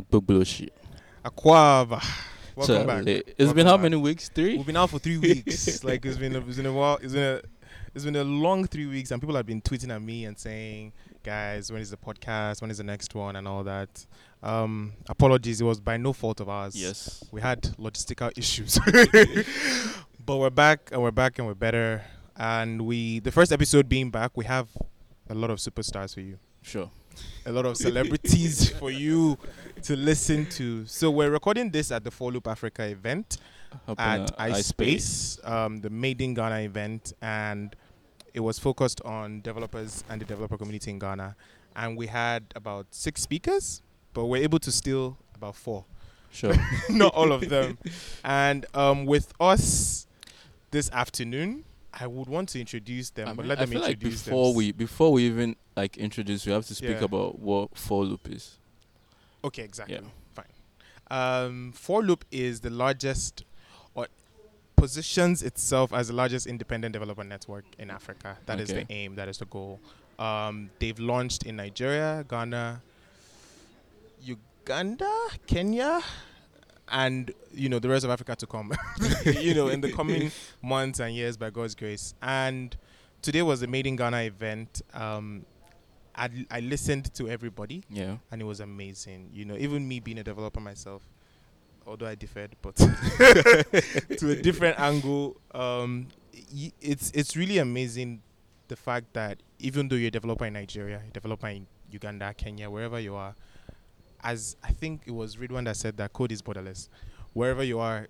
Agbogboshi. Aquava. Welcome back. Charlie. It's Welcome been how back. many weeks? Three? We've been out for three weeks. like it's been a, it's been a while. It's been a it's been a long three weeks, and people have been tweeting at me and saying, "Guys, when is the podcast? When is the next one?" and all that. Um, apologies. It was by no fault of ours. Yes. we had logistical issues, but we're back and we're back and we're better. And we the first episode being back, we have a lot of superstars for you Sure. a lot of celebrities for you to listen to. So we're recording this at the Four Loop Africa event at uh, iSpace, um, the Made in Ghana event, and it was focused on developers and the developer community in Ghana. And we had about six speakers, but we're able to steal about four, Sure. not all of them. And um, with us this afternoon, I would want to introduce them, I, but mean, let I them feel like introduce before them. we before we even like introduce, we have to speak Yeah. about what for loop is. Okay, exactly. Yeah. Fine. Um, For Loop is the largest, or positions itself as the largest independent developer network in Africa. That is Okay. the aim. That is the goal. Um, they've launched in Nigeria, Ghana, Uganda, Kenya, and you know the rest of Africa to come. you know in the coming months and years by God's grace. And today was the Made in Ghana event. Um, I, I listened to everybody Yeah. and it was amazing. You know, even me being a developer myself, although I differed, but to a different angle, um, y- it's it's really amazing the fact that even though you're a developer in Nigeria, a developer in Uganda, Kenya, wherever you are, as I think it was Ridwan that said that code is borderless. Wherever you are,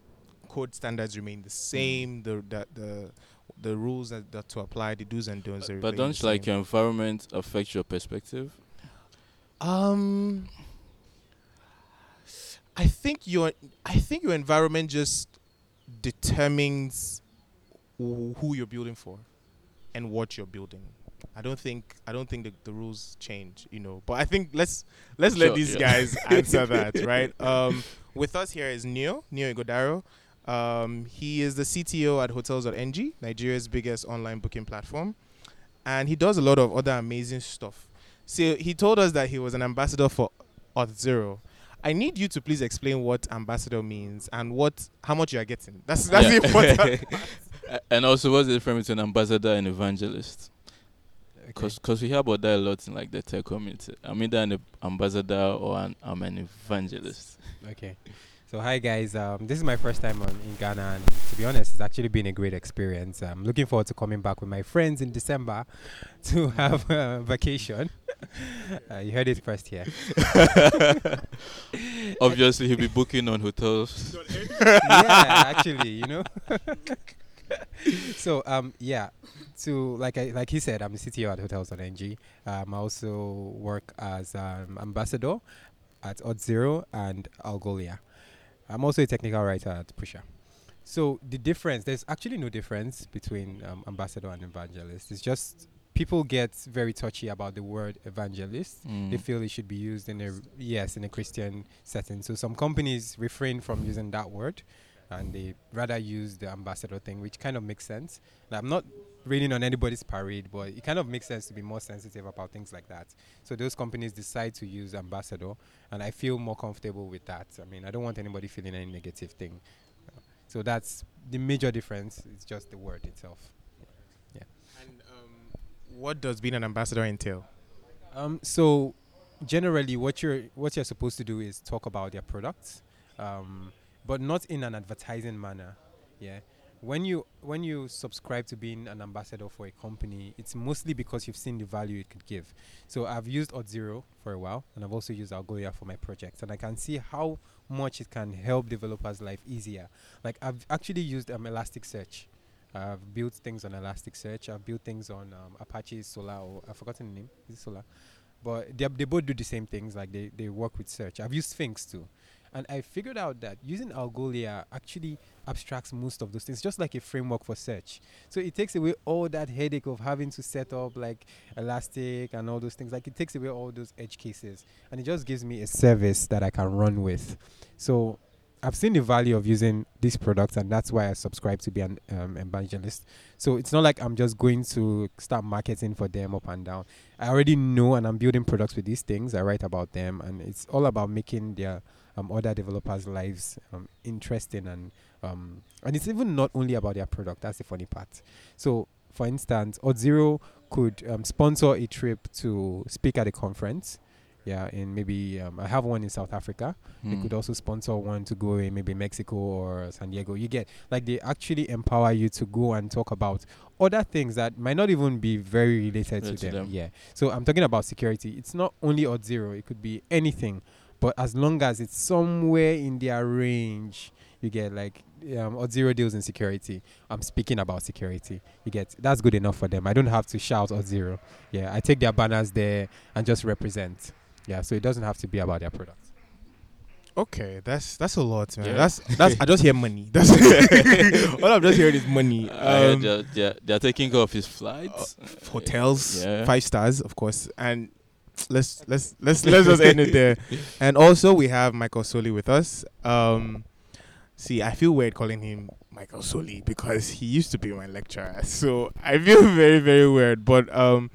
code standards remain the same. The the the, the rules that, that to apply, the do's and don'ts. are But don't like your environment affect your perspective? Um, I think your I think your environment just determines who you're building for and what you're building. I don't think I don't think the, the rules change, you know. But I think let's let's let these yeah. guys answer that, right? Um, with us here is Neo Neo Ighodaro. Um, he is the CTO at Hotels.ng, Nigeria's biggest online booking platform, and he does a lot of other amazing stuff. So he told us that he was an ambassador for Auth Zero. I need you to please explain what ambassador means and what how much you are getting. That's that's Yeah. important. And also, what's the difference between ambassador and evangelist? Okay. Because we hear about that a lot in like the tech community. I'm either an ambassador or an, I'm an evangelist. Okay. So hi guys, um, this is my first time on, in Ghana, and to be honest, it's actually been a great experience. I'm looking forward to coming back with my friends in December to have a vacation. uh, you heard it first here. Obviously, he'll be booking on hotels. yeah, actually, you know. so um yeah, to like I like he said, I'm the CTO at Hotels.ng. Um, I also work as um, ambassador at Auth Zero and Algolia. I'm also a technical writer at Pusher. So the difference, there's actually no difference between um, ambassador and evangelist. It's just people get very touchy about the word evangelist Mm. they feel it should be used in a yes in a Christian setting. So some companies refrain from using that word, and they rather use the ambassador thing, which kind of makes sense. Now, I'm not raining on anybody's parade, but it kind of makes sense to be more sensitive about things like that. So those companies decide to use ambassador, and I feel more comfortable with that. I mean, I don't want anybody feeling any negative thing. So that's the major difference. It's just the word itself. Yeah. And um, what does being an ambassador entail? Um, so generally, what you're what you're supposed to do is talk about their products, um, but not in an advertising manner. Yeah. When you when you subscribe to being an ambassador for a company, it's mostly because you've seen the value it could give. So I've used Auth0 for a while, and I've also used Algolia for my projects, and I can see how much it can help developers' life easier. Like I've actually used um, Elasticsearch. I've built things on Elasticsearch. I've built things on um, Apache Solr, or I've forgotten the name. Is it Solr? But they, they both do the same things. Like they, they work with search. I've used Sphinx too. And I figured out that using Algolia actually abstracts most of those things, just like a framework for search. So it takes away all that headache of having to set up like Elastic and all those things. Like it takes away all those edge cases. And it just gives me a service that I can run with. So I've seen the value of using these products, and that's why I subscribe to be an um, evangelist. So it's not like I'm just going to start marketing for them up and down. I already know, and I'm building products with these things. I write about them, and it's all about making their um, other developers' lives um, interesting and um, and it's even not only about their product. That's the funny part. So, for instance, Auth0 could um, sponsor a trip to speak at a conference. Yeah, and maybe um, I have one in South Africa. They Hmm. could also sponsor one to go in maybe Mexico or San Diego. You get like they actually empower you to go and talk about other things that might not even be very related to to them. them. Yeah. So I'm talking about security. It's not only Auth Zero. It could be anything, but as long as it's somewhere in their range, you get like um, Auth Zero deals in security. I'm speaking about security. You get that's good enough for them. I don't have to shout Auth Zero. Yeah, I take their banners there and just represent. Yeah, so it doesn't have to be about their product. Okay, that's that's a lot, man. Yeah. That's that's I just hear money. That's all I'm just hearing is money. I heard Um, they're, they're, they're taking care of his flights. hotels, Yeah. five stars, of course, and let's let's let's let's just end it there. And also we have Michael Soli with us. Um, see, I feel weird calling him Michael Soli because he used to be my lecturer, so I feel very very weird. But um,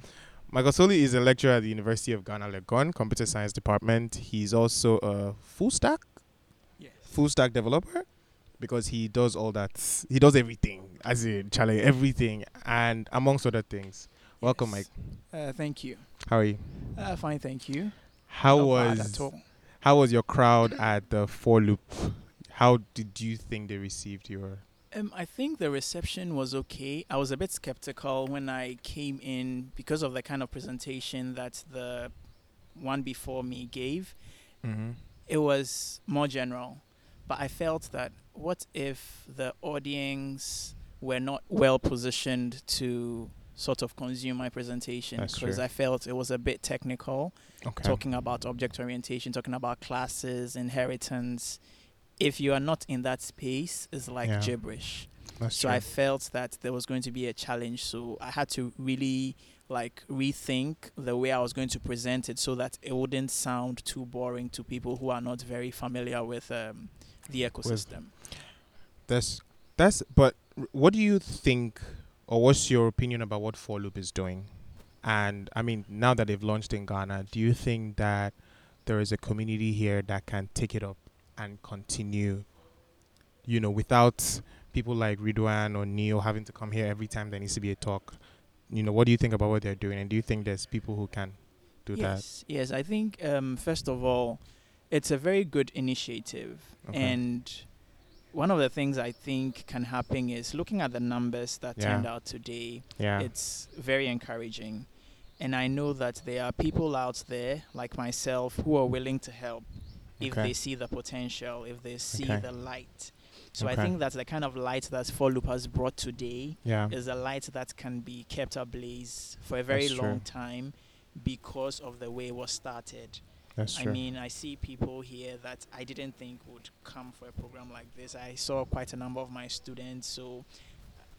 Michael Soli is a lecturer at the University of Ghana Legon, Computer Science Department. He's also a full stack Yes. full stack developer because he does all that. He does everything, as in challenge everything, and amongst other things. Welcome, Mike. Uh, thank you. How are you? Uh, fine, thank you. How Not was at all. how was your crowd at the four loop? How did you think they received your? Um, I think the reception was okay. I was a bit skeptical when I came in because of the kind of presentation that the one before me gave. Mm-hmm. It was more general, but I felt that what if the audience were not well positioned to sort of consume my presentation because. I felt it was a bit technical. Okay. talking about object orientation, talking about classes, inheritance. If you are not in that space, it's like Yeah. gibberish. That's So true. I felt that there was going to be a challenge. So I had to really like rethink the way I was going to present it so that it wouldn't sound too boring to people who are not very familiar with um, the ecosystem. that's that's. But what do you think, or what's your opinion about what four loop is doing? And I mean, now that they've launched in Ghana, do you think that there is a community here that can take it up and continue? You know, without people like Ridwan or Neil having to come here every time there needs to be a talk. You know, what do you think about what they're doing? And do you think there's people who can do that? yes, yes. I think um, first of all, it's a very good initiative, Okay. and one of the things I think can happen is looking at the numbers that Yeah. turned out today. Yeah. It's very encouraging, and I know that there are people out there like myself who are willing to help if Okay. they see the potential, if they see Okay. the light. So Okay. I think that's the kind of light that Four Folloop has brought today yeah. is a light that can be kept ablaze for a very That's long true. time because of the way it was started. That's I mean, I see people here that I didn't think would come for a program like this. I saw quite a number of my students, so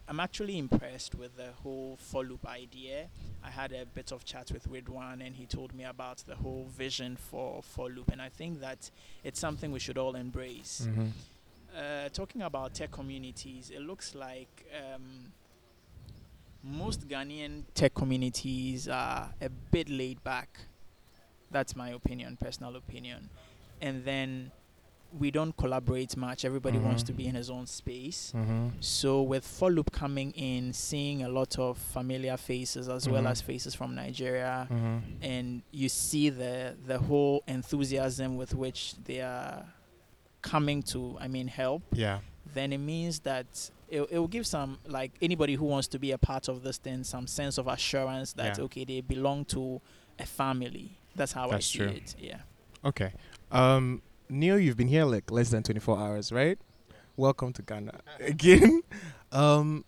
I'm actually impressed with the whole follow-up idea. I had a bit of chat with Ridwan, and he told me about the whole vision for follow-up, and I think that it's something we should all embrace. mm-hmm. Uh, talking about tech communities, it looks like um, most Ghanaian tech communities are a bit laid back. That's my opinion, personal opinion. And then we don't collaborate much. Everybody wants Mhm. to be in his own space. Mm-hmm. So with Folloop coming in, seeing a lot of familiar faces as well Mhm. as faces from Nigeria, Mm-hmm. and you see the the whole enthusiasm with which they are coming to i mean help Yeah. then it means that it, it will give some like anybody who wants to be a part of this thing some sense of assurance that Yeah. okay they belong to a family that's how That's i see true. it yeah Okay. Um, Neo, you've been here like less than 24 hours, right? Welcome to Ghana again. Um,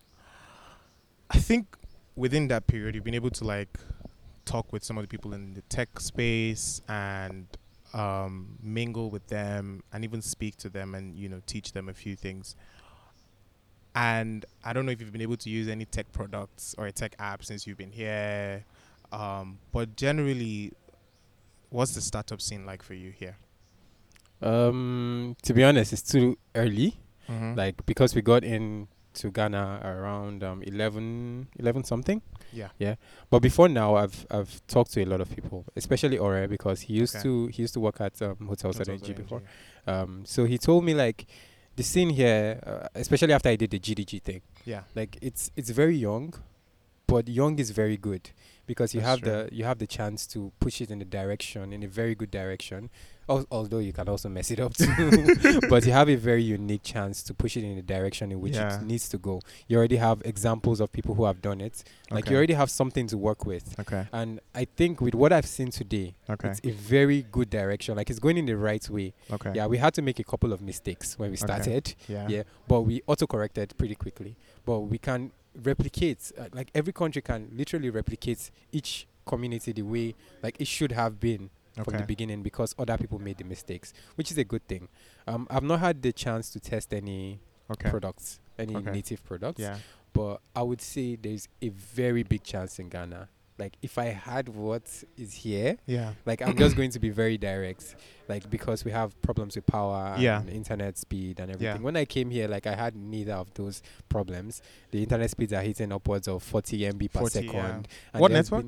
I think within that period, you've been able to like talk with some of the people in the tech space and um, mingle with them and even speak to them and you know teach them a few things. And I don't know if you've been able to use any tech products or a tech app since you've been here, um, but generally, what's the startup scene like for you here? Um, to be honest, it's too early. Mhm. Like because we got in to Ghana around um 11, 11 something. yeah. Yeah. But before now, I've I've talked to a lot of people, especially Ore, because he used Okay. to he used to work at um, Hotel Hotels at ING. before. Um, so he told me like the scene here, uh, especially after I did the GDG thing, Yeah. like it's it's very young, but young is very good because you That's have true. the you have the chance to push it in the direction in a very good direction. Al- although you can also mess it up too, but you have a very unique chance to push it in the direction in which Yeah. it needs to go. You already have examples of people who have done it. Like Okay. you already have something to work with. Okay. And I think with what I've seen today, Okay. it's a very good direction. Like it's going in the right way. Okay. Yeah, we had to make a couple of mistakes when we Okay. started. Yeah. Yeah, but we auto corrected pretty quickly. But we can replicate, uh, like every country can literally replicate each community the way like it should have been from the beginning because other people made the mistakes, which is a good thing. Um, I've not had the chance to test any Okay. products, any Okay. native products, Yeah. but I would say there's a very big chance in Ghana. Like if I had what is here, Yeah. like I'm just going to be very direct, like because we have problems with power Yeah. and internet speed and everything. Yeah. When I came here, like I had neither of those problems. The internet speeds are hitting upwards of 40 MB per 40, second. yeah. and What network?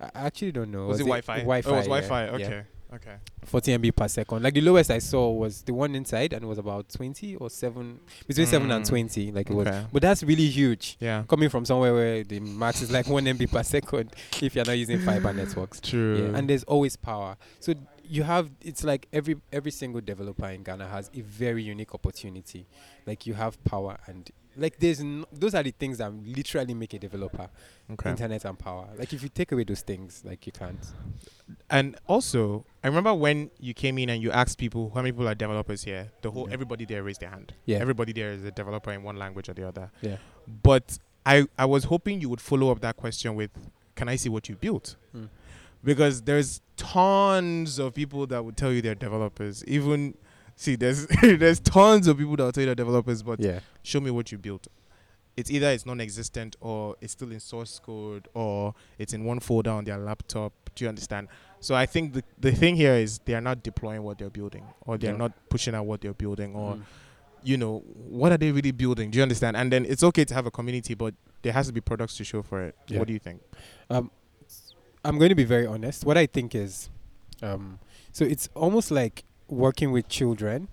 I actually don't know. Was, it Wi-Fi? Wi-Fi. Oh, it was yeah, Wi-Fi. Okay. Okay. 40 MB per second. Like the lowest I saw was the one inside, and it was about 20 or seven, between seven and Mm. 20. Like it was, but that's really huge. Yeah. Coming from somewhere where the max is like one MB per second, if you're not using fiber networks. True. Yeah, and there's always power. So you have it's like every every single developer in Ghana has a very unique opportunity. Like you have power and like there's n- those are the things that literally make a developer okay. internet and power. Like if you take away those things, like you can't. And also, I remember when you came in and you asked people how many people are developers here. The whole Yeah. everybody there raised their hand. Yeah. Everybody there is a developer in one language or the other. Yeah. But I I was hoping you would follow up that question with, "Can I see what you built?" Mm. Because there's tons of people that would tell you they're developers. Even see, there's there's tons of people that will tell you they're developers, but Yeah. show me what you built. It's either it's non-existent or it's still in source code or it's in one folder on their laptop. Do you understand? So I think the the thing here is they are not deploying what they're building or they're Yeah. not pushing out what they're building or Mm. you know what are they really building? Do you understand? And then it's okay to have a community, but there has to be products to show for it. Yeah. What do you think? Um, I'm going to be very honest. What I think is, um, so it's almost like working with children,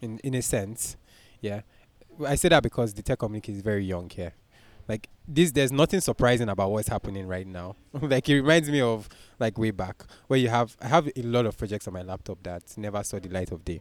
in in a sense. Yeah, I say that because the tech community is very young here. Like this, there's nothing surprising about what's happening right now. like it reminds me of like way back where you have I have a lot of projects on my laptop that never saw the light of day.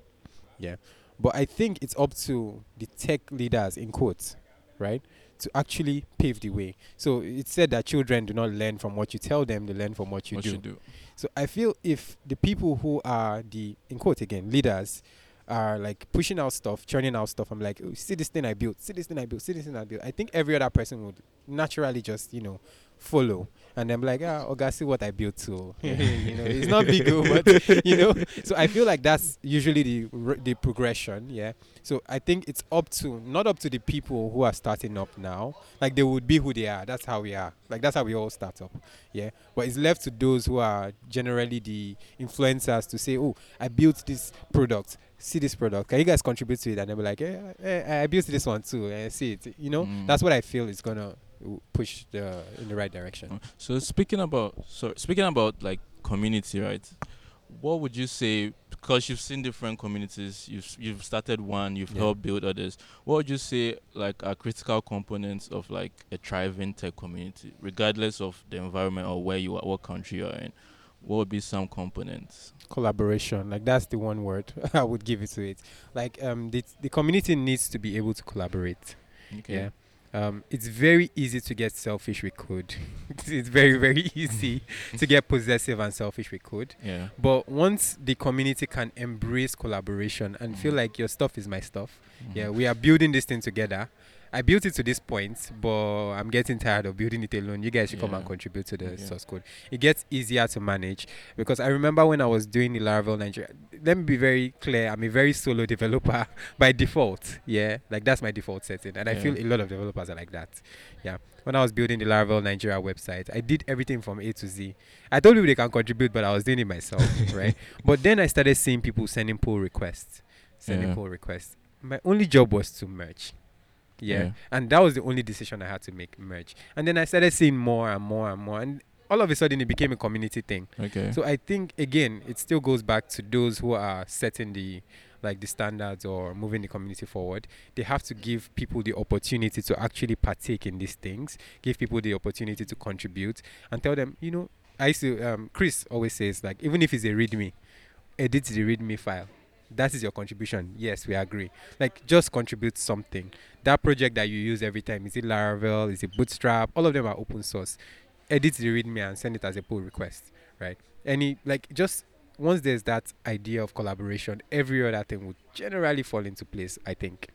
Yeah, but I think it's up to the tech leaders in quotes, right, to actually pave the way. So it's said that children do not learn from what you tell them; they learn from what you what do. you do. So I feel if the people who are the in quote again leaders are like pushing out stuff, churning out stuff, I'm like, "Oh, see this thing I built, see this thing I built, see this thing I built. I think every other person would naturally just you know follow, and I'm like, ah, okay, see what I built too. you know, it's not big, oh, but you know. So I feel like that's usually the r- the progression, yeah. So I think it's up to not up to the people who are starting up now. Like they would be who they are. That's how we are. Like that's how we all start up. Yeah. But it's left to those who are generally the influencers to say, "Oh, I built this product. See this product. Can you guys contribute to it?" And they'll be like, "Eh, eh, I built this one too. Eh, see it." You know, Mm. that's what I feel is gonna push the in the right direction. Uh, So speaking about so speaking about like community, right? What would you say? Because you've seen different communities, you've you've started one, you've Yeah. helped build others. What would you say like are critical components of like a thriving tech community, regardless of the environment or where you are, what country you're in? What would be some components? collaboration like that's the one word i would give it to it like um the, the community needs to be able to collaborate Okay. yeah um it's very easy to get selfish with code it's very very easy to get possessive and selfish with code Yeah. but once the community can embrace collaboration and feel Mhm. like your stuff is my stuff yeah Mhm. we are building this thing together I built it to this point, but I'm getting tired of building it alone. You guys should come and contribute to the Yeah. source code. It gets easier to manage because I remember when I was doing the Laravel Nigeria. Let me be very clear. I'm a very solo developer by default. Yeah, like that's my default setting, and I feel a lot of developers are like that. Yeah. When I was building the Laravel Nigeria website, I did everything from A to Z. I told people they can contribute, but I was doing it myself, right? But then I started seeing people sending pull requests, sending Yeah. pull requests. My only job was to merge. Yeah. Yeah. And that was the only decision I had to make merge. And then I started seeing more and more and more. And all of a sudden it became a community thing. Okay. So I think again, it still goes back to those who are setting the like the standards or moving the community forward. They have to give people the opportunity to actually partake in these things, give people the opportunity to contribute and tell them, you know, I used to um Chris always says like even if it's a readme, edit the readme file. That is your contribution. Yes, we agree. Like just contribute something. That project that you use every time, is it Laravel, is it Bootstrap? All of them are open source. Edit the readme and send it as a pull request, right? Any like just once there's that idea of collaboration, every other thing would generally fall into place, I think.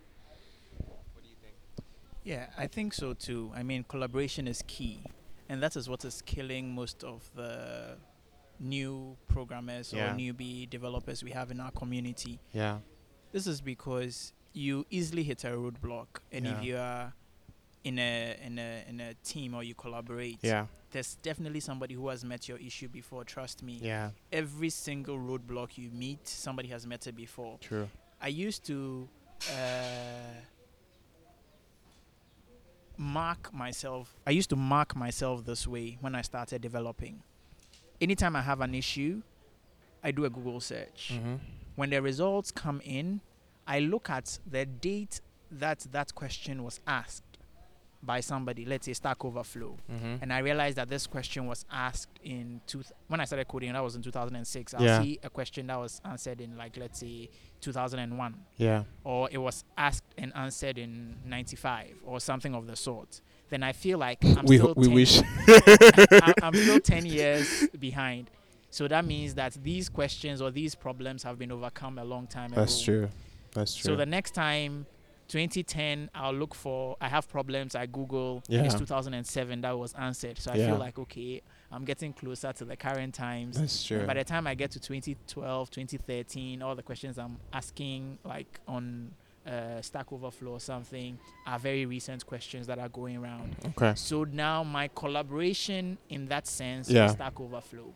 Yeah, I think so too. I mean, collaboration is key, and that is what is killing most of the new programmers Yeah. or newbie developers we have in our community. Yeah. This is because you easily hit a roadblock, and Yeah. if you are in a in a in a team or you collaborate, Yeah. there's definitely somebody who has met your issue before. Trust me. Yeah. Every single roadblock you meet, somebody has met it before. True. I used to uh, mark myself. I used to mark myself this way when I started developing. Anytime I have an issue, I do a Google search. Mm-hmm. When the results come in, I look at the date that that question was asked by somebody. Let's say Stack Overflow, Mm-hmm. and I realized that this question was asked in two. When I started coding, that was in 2006. I'll Yeah. see a question that was answered in like let's say 2001 Yeah. or it was asked and answered in 95 or something of the sort, then I feel like I'm we still we 10 wish. I, I'm still 10 years behind. So that means that these questions or these problems have been overcome a long time ago. That's true. That's true. So the next time, 2010, I'll look for, I have problems, I Google, Yeah. it's 2007 that was answered. So I Yeah. feel like, okay, I'm getting closer to the current times. That's true. And by the time I get to 2012, 2013, all the questions I'm asking, like on uh, Stack Overflow or something, are very recent questions that are going around. okay. So now my collaboration in that sense Yeah. is Stack Overflow.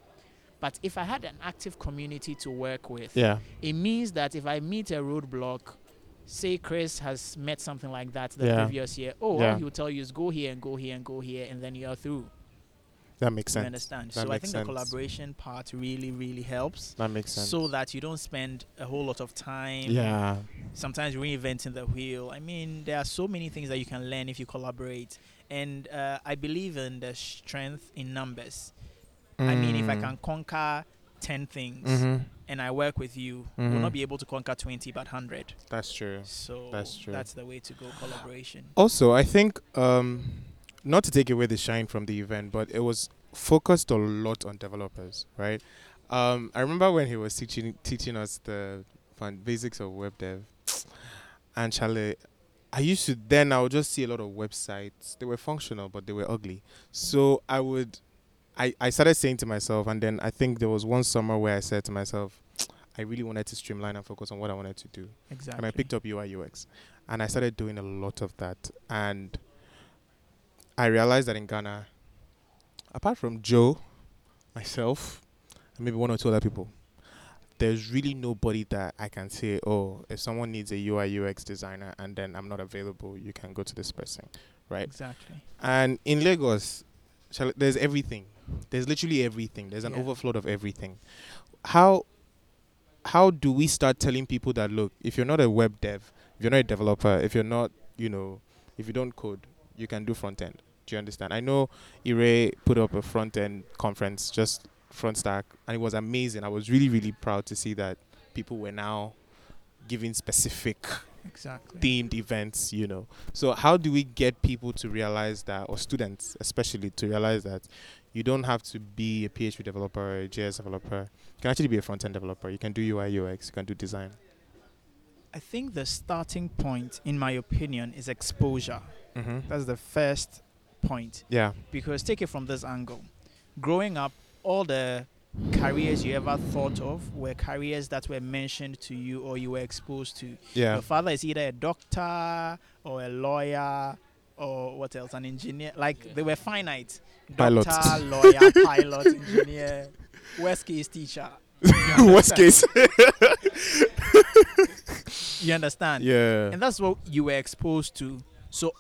But if I had an active community to work with, Yeah. it means that if I meet a roadblock, say Chris has met something like that the Yeah. previous year, oh, Yeah. all he will tell you is go here and go here and go here, and then you're through. That makes You sense. understand? That so I think sense. the collaboration part really, really helps That makes sense. so that you don't spend a whole lot of time yeah. sometimes reinventing the wheel i mean there are so many things that you can learn if you collaborate and uh, i believe in the strength in numbers i mean if i can conquer 10 things Mm-hmm. and i work with you Mhm. we'll not be able to conquer 20 but 100 That's true. so That's true. that's the way to go collaboration Also, I think um, not to take away the shine from the event, but it was focused a lot on developers, right? Um, I remember when he was teaching teaching us the fun basics of web dev, and Charlie, I used to then I would just see a lot of websites. They were functional, but they were ugly. So I would, I I started saying to myself, and then I think there was one summer where I said to myself, I really wanted to streamline and focus on what I wanted to do exactly and I picked up UI UX, and I started doing a lot of that. And I realized that in Ghana, apart from Joe, myself, and maybe one or two other people, there's really nobody that I can say, oh, if someone needs a UI UX designer and then I'm not available, you can go to this person, right? exactly And in Lagos, there's everything. There's literally everything. There's an Yeah. overflow of everything. How how do we start telling people that look, if you're not a web dev, if you're not a developer, if you're not, you know, if you don't code, you can do front end. Do you understand? I know Ire put up a front end conference, just front stack, and it was amazing. I was really, really proud to see that people were now giving specific exactly themed events, you know. So how do we get people to realize that, or students especially, to realize that you don't have to be a PHP developer or a JS developer. You can actually be a front end developer. You can do UI UX. You can do design. I think the starting point, in my opinion, is exposure. Mm-hmm. That's the first point. Yeah. Because take it from this angle. Growing up, all the careers you ever thought of were careers that were mentioned to you or you were exposed to. Yeah. Your father is either a doctor or a lawyer or what else, an engineer. Like Yeah. they were finite. Pilot. Doctor, lawyer, pilot, engineer, worst case teacher. You Worst case. You understand? yeah. And that's what you were exposed to. So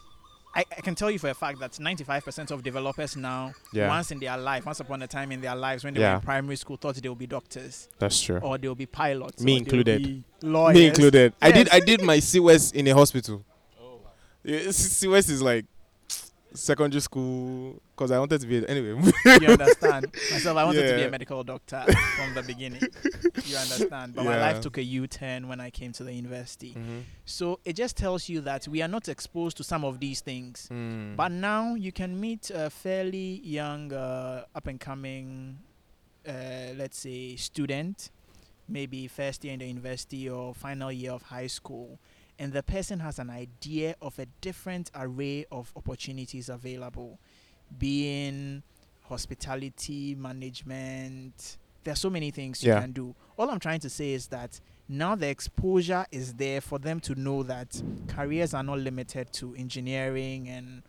I, I can tell you for a fact that 95% of developers now, Yeah. once in their life, once upon a time in their lives, when they were in primary school, thought they would be doctors That's true. or they will be pilots. Me or they will included. Lawyers. Me included. I did. I did my CWS in a hospital. Oh. Yeah, CWS is like secondary school because I wanted to be anyway. you understand? Myself, I wanted to be a medical doctor from the beginning. You understand? But my life took a U turn when I came to the university. mm-hmm. So it just tells you that we are not exposed to some of these things. Mm. But now you can meet a fairly young, uh, up and coming, uh, let's say, student, maybe first year in the university or final year of high school, and the person has an idea of a different array of opportunities available, being hospitality, management. There are so many things you can do. All I'm trying to say is that now the exposure is there for them to know that careers are not limited to engineering and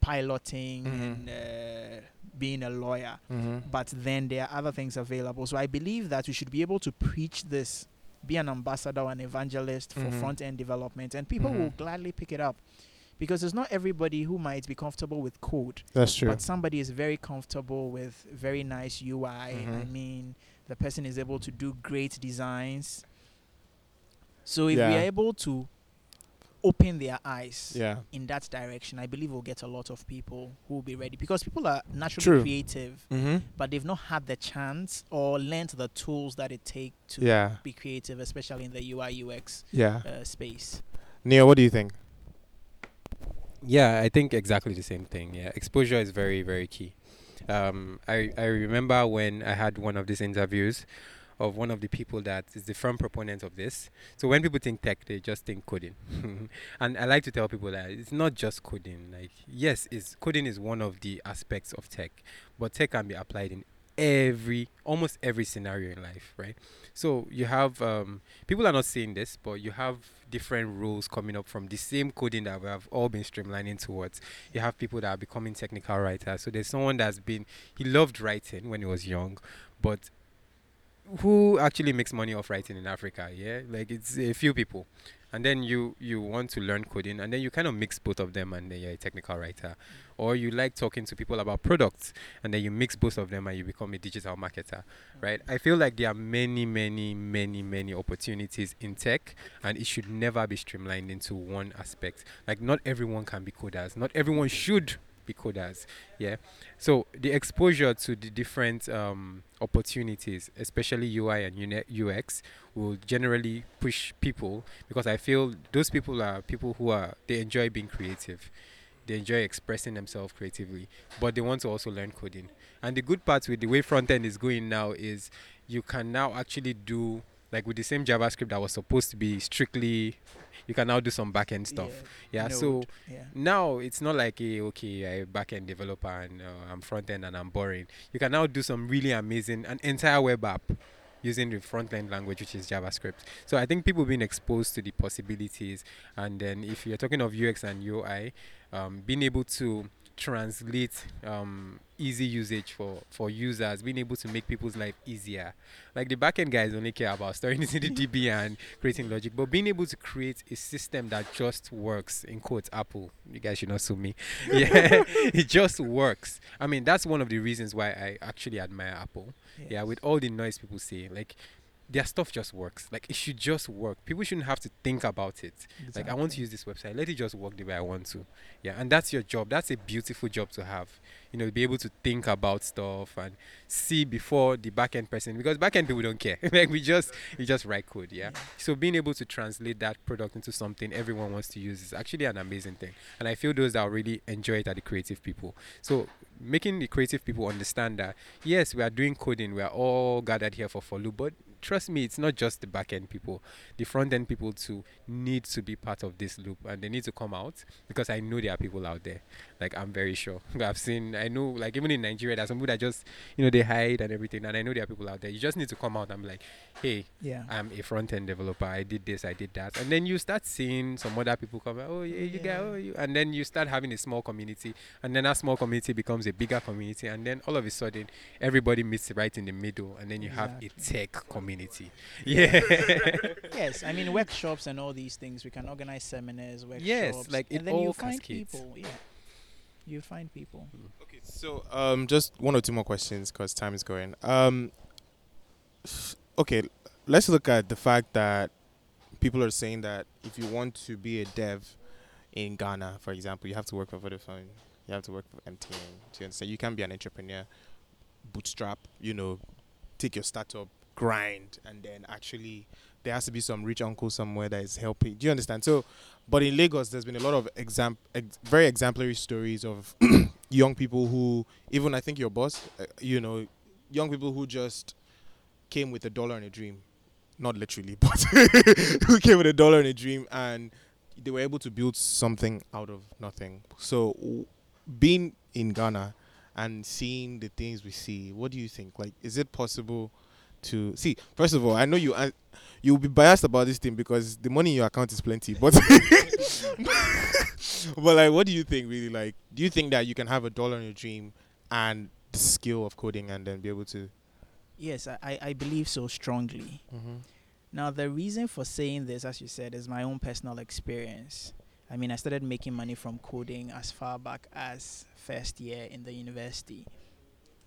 piloting Mhm. and uh, being a lawyer mm-hmm. but then there are other things available so i believe that we should be able to preach this be an ambassador or an evangelist for Mhm. front end development and people will Mhm. gladly pick it up because it's not everybody who might be comfortable with code That's true. but somebody is very comfortable with very nice ui i Mhm. mean the person is able to do great designs so if we are able to open their eyes yeah. in that direction, I believe we'll get a lot of people who will be ready because people are naturally True. creative, Mm-hmm. but they've not had the chance or learned the tools that it takes to Yeah. be creative, especially in the UI UX Yeah. uh, space. Neil, what do you think? Yeah, I think exactly the same thing. Yeah, exposure is very, very key. Um, I I remember when I had one of these interviews of one of the people that is the firm proponent of this. So when people think tech, they just think coding, and I like to tell people that it's not just coding. Like yes, is coding is one of the aspects of tech, but tech can be applied in every almost every scenario in life, right? So you have um, people are not saying this, but you have different rules coming up from the same coding that we have all been streamlining towards. You have people that are becoming technical writers. So there's someone that's been he loved writing when he was young, but who actually makes money off writing in Africa? Yeah, like it's a few people. And then you you want to learn coding, and then you kind of mix both of them, and then you're a technical writer, or you like talking to people about products, and then you mix both of them, and you become a digital marketer, right? I feel like there are many, many, many, many opportunities in tech, and it should never be streamlined into one aspect. Like not everyone can be coders, not everyone should coders. Yeah. So the exposure to the different um, opportunities, especially UI and UX, will generally push people because I feel those people are people who are they enjoy being creative. They enjoy expressing themselves creatively, but they want to also learn coding. And the good part with the way front end is going now is you can now actually do like with the same JavaScript that was supposed to be strictly, you can now do some back end stuff. Yeah, so yeah. now it's not like a okay, a back end developer and uh, I'm front end and I'm boring. You can now do some really amazing an entire web app using the front end language which is JavaScript. So I think people being exposed to the possibilities and then if you're talking of UX and UI, um, being able to translate um, easy usage for for users, being able to make people's life easier. Like the backend guys only care about storing it in the DB and creating logic, but being able to create a system that just works in quotes Apple. You guys should not sue me. Yeah, it just works. I mean, that's one of the reasons why I actually admire Apple. Yeah, with all the noise people say, like their stuff just works. Like it should just work. People shouldn't have to think about it. Like I want to use this website. Let it just work the way I want to. Yeah, and that's your job. That's a beautiful job to have. You know, be able to think about stuff and see before the backend person because backend people don't care. like we just we just write code. Yeah? So being able to translate that product into something everyone wants to use is actually an amazing thing. And I feel those that really enjoy it are the creative people. So making the creative people understand that yes, we are doing coding. We are all gathered here for follow, but trust me, it's not just the back end people. The front end people too need to be part of this loop, and they need to come out because I know there are people out there. Like I'm very sure. I've seen. I know. Like even in Nigeria, there's some people that just you know they hide and everything, and I know there are people out there. You just need to come out. and be like, hey, Yeah. I'm a front end developer. I did this, I did that, and then you start seeing some other people come. Oh yeah, you Yeah. go. Oh, you, and then you start having a small community, and then that small community becomes a bigger community, and then all of a sudden everybody meets right in the middle, and then you have a tech community. Yeah. yes, I mean workshops and all these things. We can organize seminars, workshops. Yes, like and then you find cascades. people. Yeah, you find people. Okay, so um, just one or two more questions because time is going. Um, okay, let's look at the fact that people are saying that if you want to be a dev in Ghana, for example, you have to work for Vodafone, you have to work for MTN. Do you understand? You can't be an entrepreneur, bootstrap. You know, take your startup, grind, and then actually there has to be some rich uncle somewhere that is helping. Do you understand? So, but in Lagos, there's been a lot of exam, ex- very exemplary stories of young people who, even I think your boss, uh, you know, young people who just came with a dollar and a dream, not literally, but who came with a dollar and a dream, and they were able to build something out of nothing. So, w- being in Ghana and seeing the things we see, what do you think? Like, is it possible to see? First of all, I know you. You'll be biased about this thing because the money in your account is plenty, but but like, what do you think? Really, like, do you think that you can have a dollar in your dream and the skill of coding and then be able to? Yes, I, I, I believe so strongly. Mm-hmm. Now, the reason for saying this, as you said, is my own personal experience. I mean, I started making money from coding as far back as first year in the university.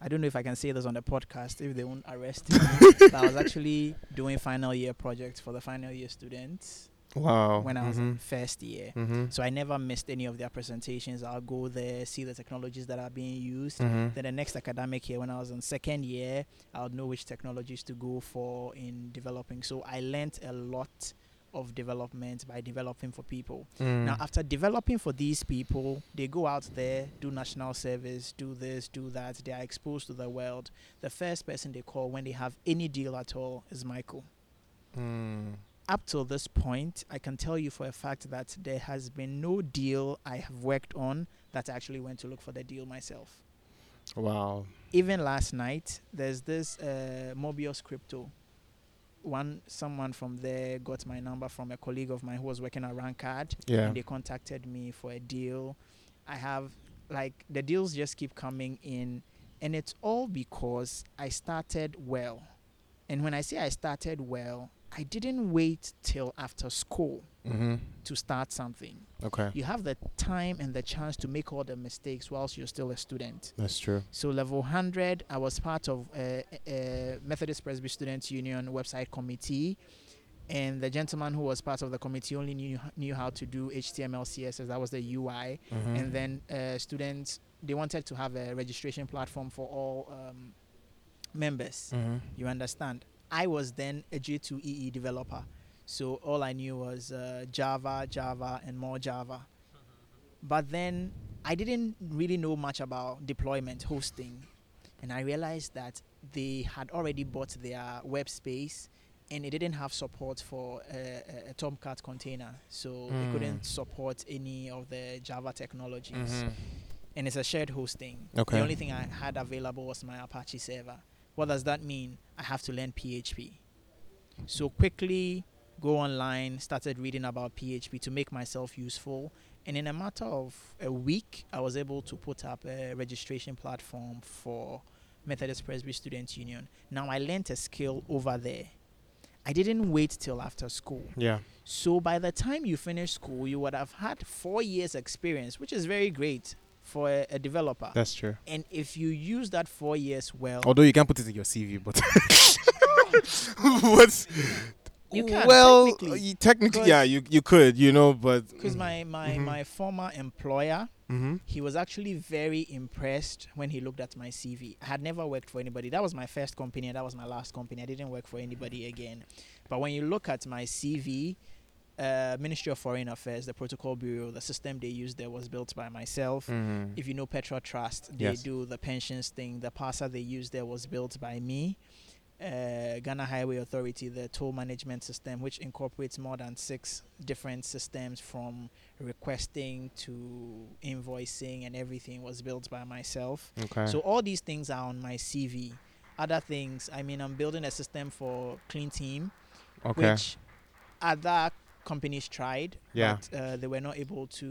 I don't know if I can say this on the podcast if they won't arrest me. but I was actually doing final year projects for the final year students Wow. when I was in Mhm. first year. Mm-hmm. So I never missed any of their presentations. I'll go there, see the technologies that are being used. Mm-hmm. Then the next academic year, when I was in second year, I would know which technologies to go for in developing. So I learnt a lot of development by developing for people. Mm. Now, after developing for these people, they go out there, do national service, do this, do that. They are exposed to the world. The first person they call when they have any deal at all is Michael. Mm. Up till this point, I can tell you for a fact that there has been no deal I have worked on that I actually went to look for the deal myself. Wow. even last night there's this uh, mobius crypto one someone from there got my number from a colleague of mine who was working at rancard Yeah. and they contacted me for a deal. I have like the deals just keep coming in and it's all because i started well. And when i say i started well i didn't wait till after school Mm-hmm. to start something Okay. you have the time and the chance to make all the mistakes whilst you're still a student That's true. so level 100, I was part of a, Methodist Presby Students Union website committee, and the gentleman who was part of the committee only knew knew how to do HTML, CSS. That was the UI, Mm-hmm. and then uh, students they wanted to have a registration platform for all um, members. Mm-hmm. You understand? I was then a J2EE developer, so all I knew was uh, Java, Java, and more Java. But then I didn't really know much about deployment hosting, and I realized that they had already bought their web space, and it didn't have support for a, a, Tomcat container, so Mm. it couldn't support any of the Java technologies Mm-hmm. and it's a shared hosting. Okay. The only thing I had available was my Apache server. What does that mean? I have to learn PHP. So quickly go online, started reading about PHP to make myself useful. And in a matter of a week, I was able to put up a registration platform for Methodist Presby Students Union. Now I learned a skill over there. I didn't wait till after school. Yeah. So by the time you finish school, you would have had four years experience, which is very great for a, a developer. That's true. and if you use that four years well, Although you can't put it in your CV, but what's You can, well, technically. technically, yeah, you you could, you know, but because my my Mhm. my former employer, hmm he was actually very impressed when he looked at my CV. I had never worked for anybody. That was my first company. and That was my last company. I didn't work for anybody again. But when you look at my CV, uh, Ministry of Foreign Affairs, the Protocol Bureau, the system they used there was built by myself. hmm if you know Petra Trust, they Yes. do the pensions thing. The parser they used there was built by me. uh, Ghana Highway Authority, the toll management system, which incorporates more than six different systems from requesting to invoicing and everything, was built by myself. Okay. So all these things are on my CV. Other things, I mean, I'm building a system for Clean Team, okay. which other companies tried, Yeah. but uh, they were not able to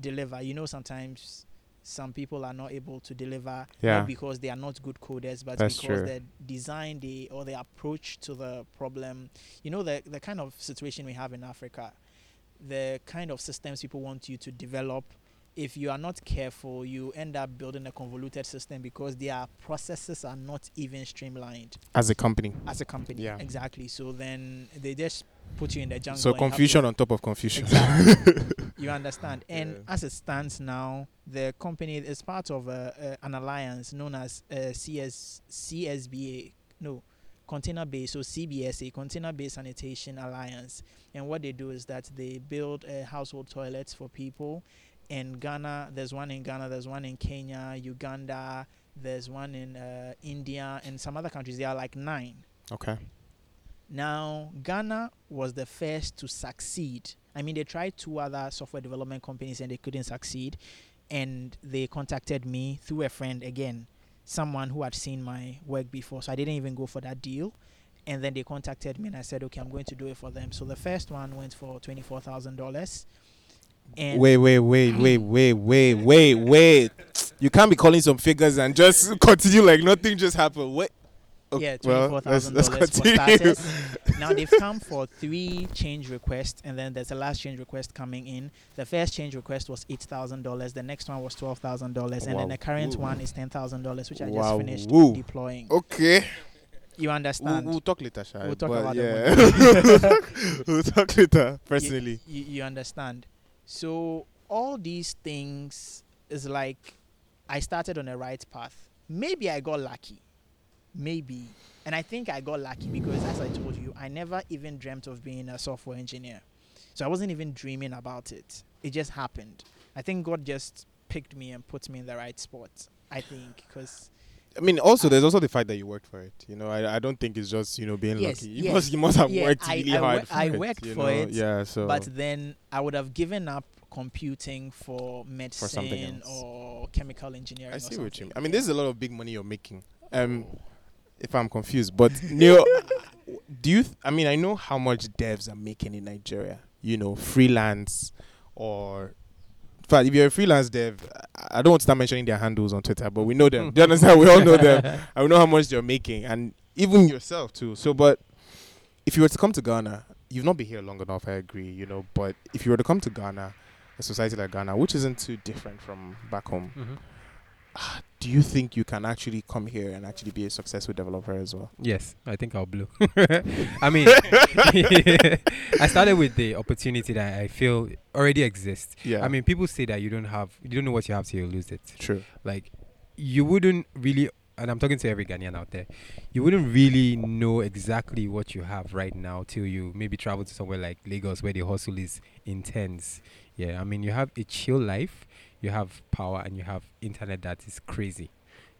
deliver. You know, sometimes some people are not able to deliver Yeah. not because they are not good coders, but That's because true. the design they or the approach to the problem. You know, the the kind of situation we have in Africa, the kind of systems people want you to develop. If you are not careful, you end up building a convoluted system because their processes are not even streamlined As a company. as a company. Yeah. Exactly. So then they just put you in the jungle. So and you have to- confusion on top of confusion. Exactly. you understand? And Yeah. as it stands now, the company is part of a, a, an alliance known as uh, CS CSBA. No, container based. So CBSA, Container Based Sanitation Alliance. And what they do is that they build uh, household toilets for people. In Ghana, there's one in Ghana, there's one in Kenya, Uganda, there's one in uh, India, and some other countries. There are like nine. Okay. Now, Ghana was the first to succeed. I mean, they tried two other software development companies and they couldn't succeed. And they contacted me through a friend again, someone who had seen my work before. So I didn't even go for that deal. And then they contacted me and I said, okay, I'm going to do it for them. So the first one went for $24,000. And Wait, wait, wait, wait, wait, wait, wait, wait. You can't be calling some figures and just continue like nothing just happened. What? Yeah, let's- let's dollars for starters. now they've come for three change requests, and then there's a last change request coming in. The first change request was eight thousand dollars. The next one was twelve thousand dollars, and then the current Ooh. one is ten thousand dollars, which I just finished Woo. deploying. Okay. You understand? we'll talk later, Shai. We'll talk but about the yeah. we'll talk later, personally. you, you understand so all these things is like i started on the right path maybe i got lucky maybe and i think i got lucky because as i told you i never even dreamt of being a software engineer so i wasn't even dreaming about it it just happened i think god just picked me and put me in the right spot i think because I mean, also, there's also the fact that you worked for it. You know, I, I don't think it's just you know being Yes, lucky. You yes. must you must have Yeah, worked I- really I hard. wo- for I it, worked for know? it, Yeah. So. but then I would have given up computing for medicine something or chemical engineering. I see what you mean. I mean, this is a lot of big money you're making. Um, if I'm confused, but Neil, do you? Th- I mean, I know how much devs are making in Nigeria. You know, freelance or. In fact, if you're a freelance dev, I don't want to start mentioning their handles on Twitter, but we know them. Do you understand? We all know them. I know how much they're making, and even yourself too. So, but if you were to come to Ghana, you've not been here long enough. I agree, you know. But if you were to come to Ghana, a society like Ghana, which isn't too different from back home, Mhm. Do you think you can actually come here and actually be a successful developer as well? Yes, I think I'll blow. I mean, I started with the opportunity that I feel already exists. Yeah, I mean, people say that you don't have, you don't know what you have till you lose it. true. Like, you wouldn't really, and I'm talking to every Ghanaian out there, you wouldn't really know exactly what you have right now till you maybe travel to somewhere like Lagos where the hustle is intense. Yeah, I mean, you have a chill life, you have power, and you have internet that is crazy.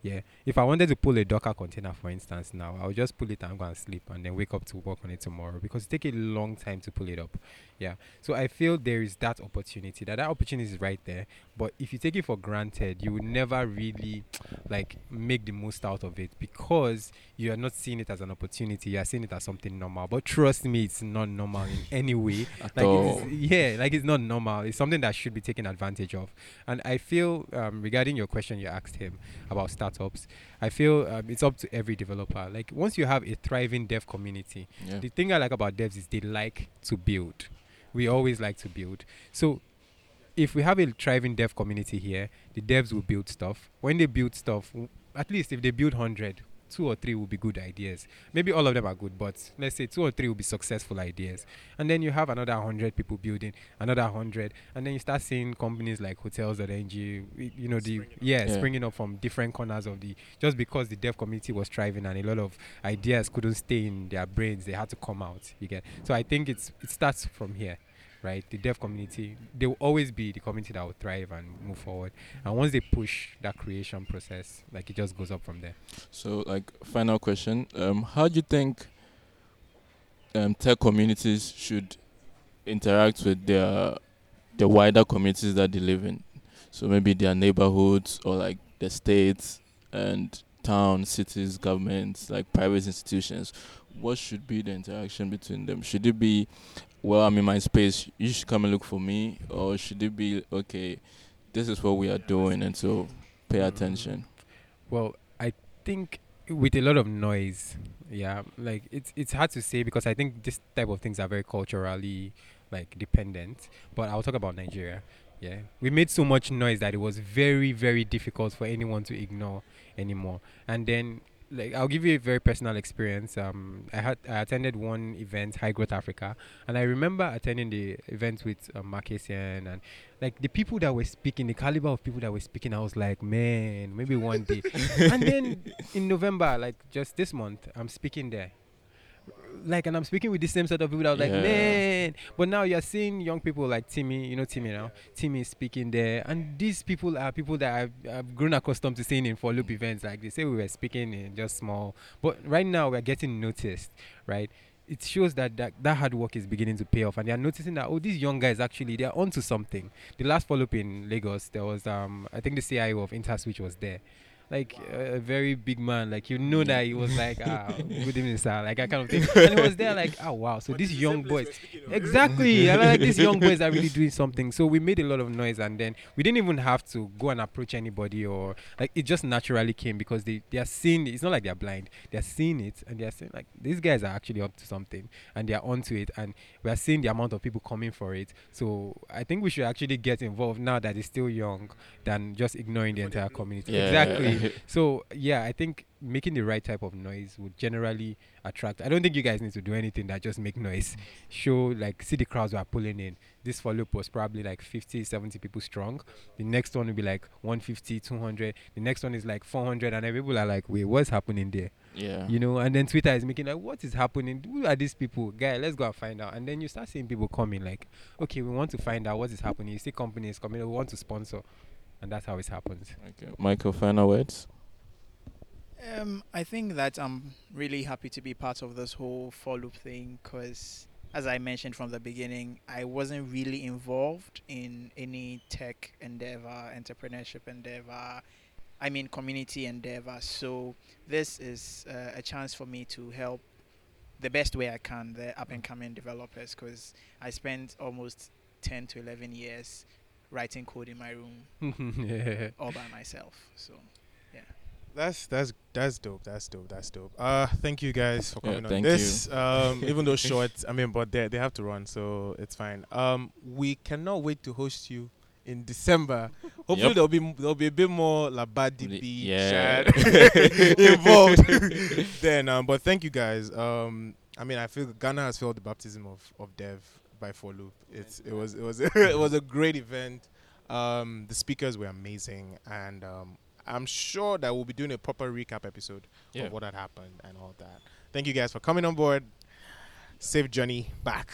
Yeah, if I wanted to pull a Docker container, for instance, now I'll just pull it and go and sleep, and then wake up to work on it tomorrow because it take a long time to pull it up. Yeah, so I feel there is that opportunity. That that opportunity is right there, but if you take it for granted, you will never really like make the most out of it because you are not seeing it as an opportunity. You are seeing it as something normal. But trust me, it's not normal in any way. At Like all. yeah, like it's not normal. It's something that should be taken advantage of. And I feel um, regarding your question you asked him about startups, I feel um, it's up to every developer. Like once you have a thriving dev community, Yeah. the thing I like about devs is they like to build. We always like to build. So if we have a thriving dev community here, the devs will build stuff. When they build stuff, at least if they build 100, two or three will be good ideas. Maybe all of them are good, but let's say two or three will be successful ideas. And then you have another 100 people building, another 100, and then you start seeing companies like hotels.ng, y- you know, the yeah, Yeah. springing up from different corners of the just because the dev community was thriving and a lot of ideas couldn't stay in their brains, they had to come out. You get so I think it's it starts from here. Right? The dev community, they will always be the community that will thrive and move forward. And once they push that creation process, like it just goes up from there. So, like, final question: um, How do you think um, tech communities should interact with their the wider communities that they live in? So maybe their neighborhoods or like the states and towns, cities, governments, like private institutions. What should be the interaction between them? Should it be, well, I'm in my space, you should come and look for me, or should it be, okay, this is what we are doing, and so pay attention? Well, I think with a lot of noise, yeah, like it's it's hard to say because I think this type of things are very culturally like dependent. But I'll talk about Nigeria. Yeah, we made so much noise that it was very very difficult for anyone to ignore anymore. And then like I'll give you a very personal experience. Um, I had I attended one event, High Growth Africa, and I remember attending the event with um, Mark Essien and like the people that were speaking, the caliber of people that were speaking. I was like, man, maybe one day. and then in November, like just this month, I'm speaking there. Like, and I'm speaking with the same set of people that was like, man. But now you're seeing young people like Timmy, you know Timmy now. Timmy is speaking there, and these people are people that I've, I've grown accustomed to seeing in forLoop events. Like they say, we were speaking in just small, but right now we're getting noticed, right? It shows that, that that hard work is beginning to pay off, and they are noticing that oh, these young guys actually they are onto something. The last forLoop in Lagos, there was um I think the CIO of Interswitch was there. Like a, a very big man, like you know that he was like, ah, good evening, sir, like that kind of thing. And he was there, like, oh wow, so these young boys, exactly, and like these young boys are really doing something. So we made a lot of noise, and then we didn't even have to go and approach anybody, or like it just naturally came because they they are seeing. It. It's not like they're blind; they're seeing it, and they're saying like these guys are actually up to something, and they are onto it, and we are seeing the amount of people coming for it. So I think we should actually get involved now that it's still young, than just ignoring the entire community. Yeah. Exactly. So yeah, I think making the right type of noise would generally attract. I don't think you guys need to do anything that just make noise. Show like see the crowds who are pulling in. This forLoop was probably like 50, 70 people strong. The next one will be like 150, 200. The next one is like 400, and people are like, wait, what's happening there? yeah. You know, and then Twitter is making like, what is happening? Who are these people? Guy, let's go and find out. And then you start seeing people coming like, okay, we want to find out what is happening. You see companies coming, we want to sponsor, and that's how it happens. Okay. Michael, final words. Um, I think that I'm really happy to be part of this whole forLoop thing because, as I mentioned from the beginning, I wasn't really involved in any tech endeavor, entrepreneurship endeavor, I mean, community endeavor. So, this is uh, a chance for me to help the best way I can the up and coming developers because I spent almost 10 to 11 years writing code in my room yeah. all by myself. So, yeah. That's that's that's dope. That's dope. That's dope. Uh, thank you guys for Yeah, coming on thank this. Um, even though short, I mean, but they they have to run, so it's fine. Um, we cannot wait to host you in December. Hopefully Yep. there'll be there'll be a bit more Labadi Li- B yeah. involved. then, um, but thank you guys. Um, I mean, I feel Ghana has felt the baptism of of Dev by forLoop. It's it was it was it was a great event. Um, the speakers were amazing, and um, I'm sure that we'll be doing a proper recap episode yeah. of what had happened and all that. Thank you guys for coming on board. Safe journey back.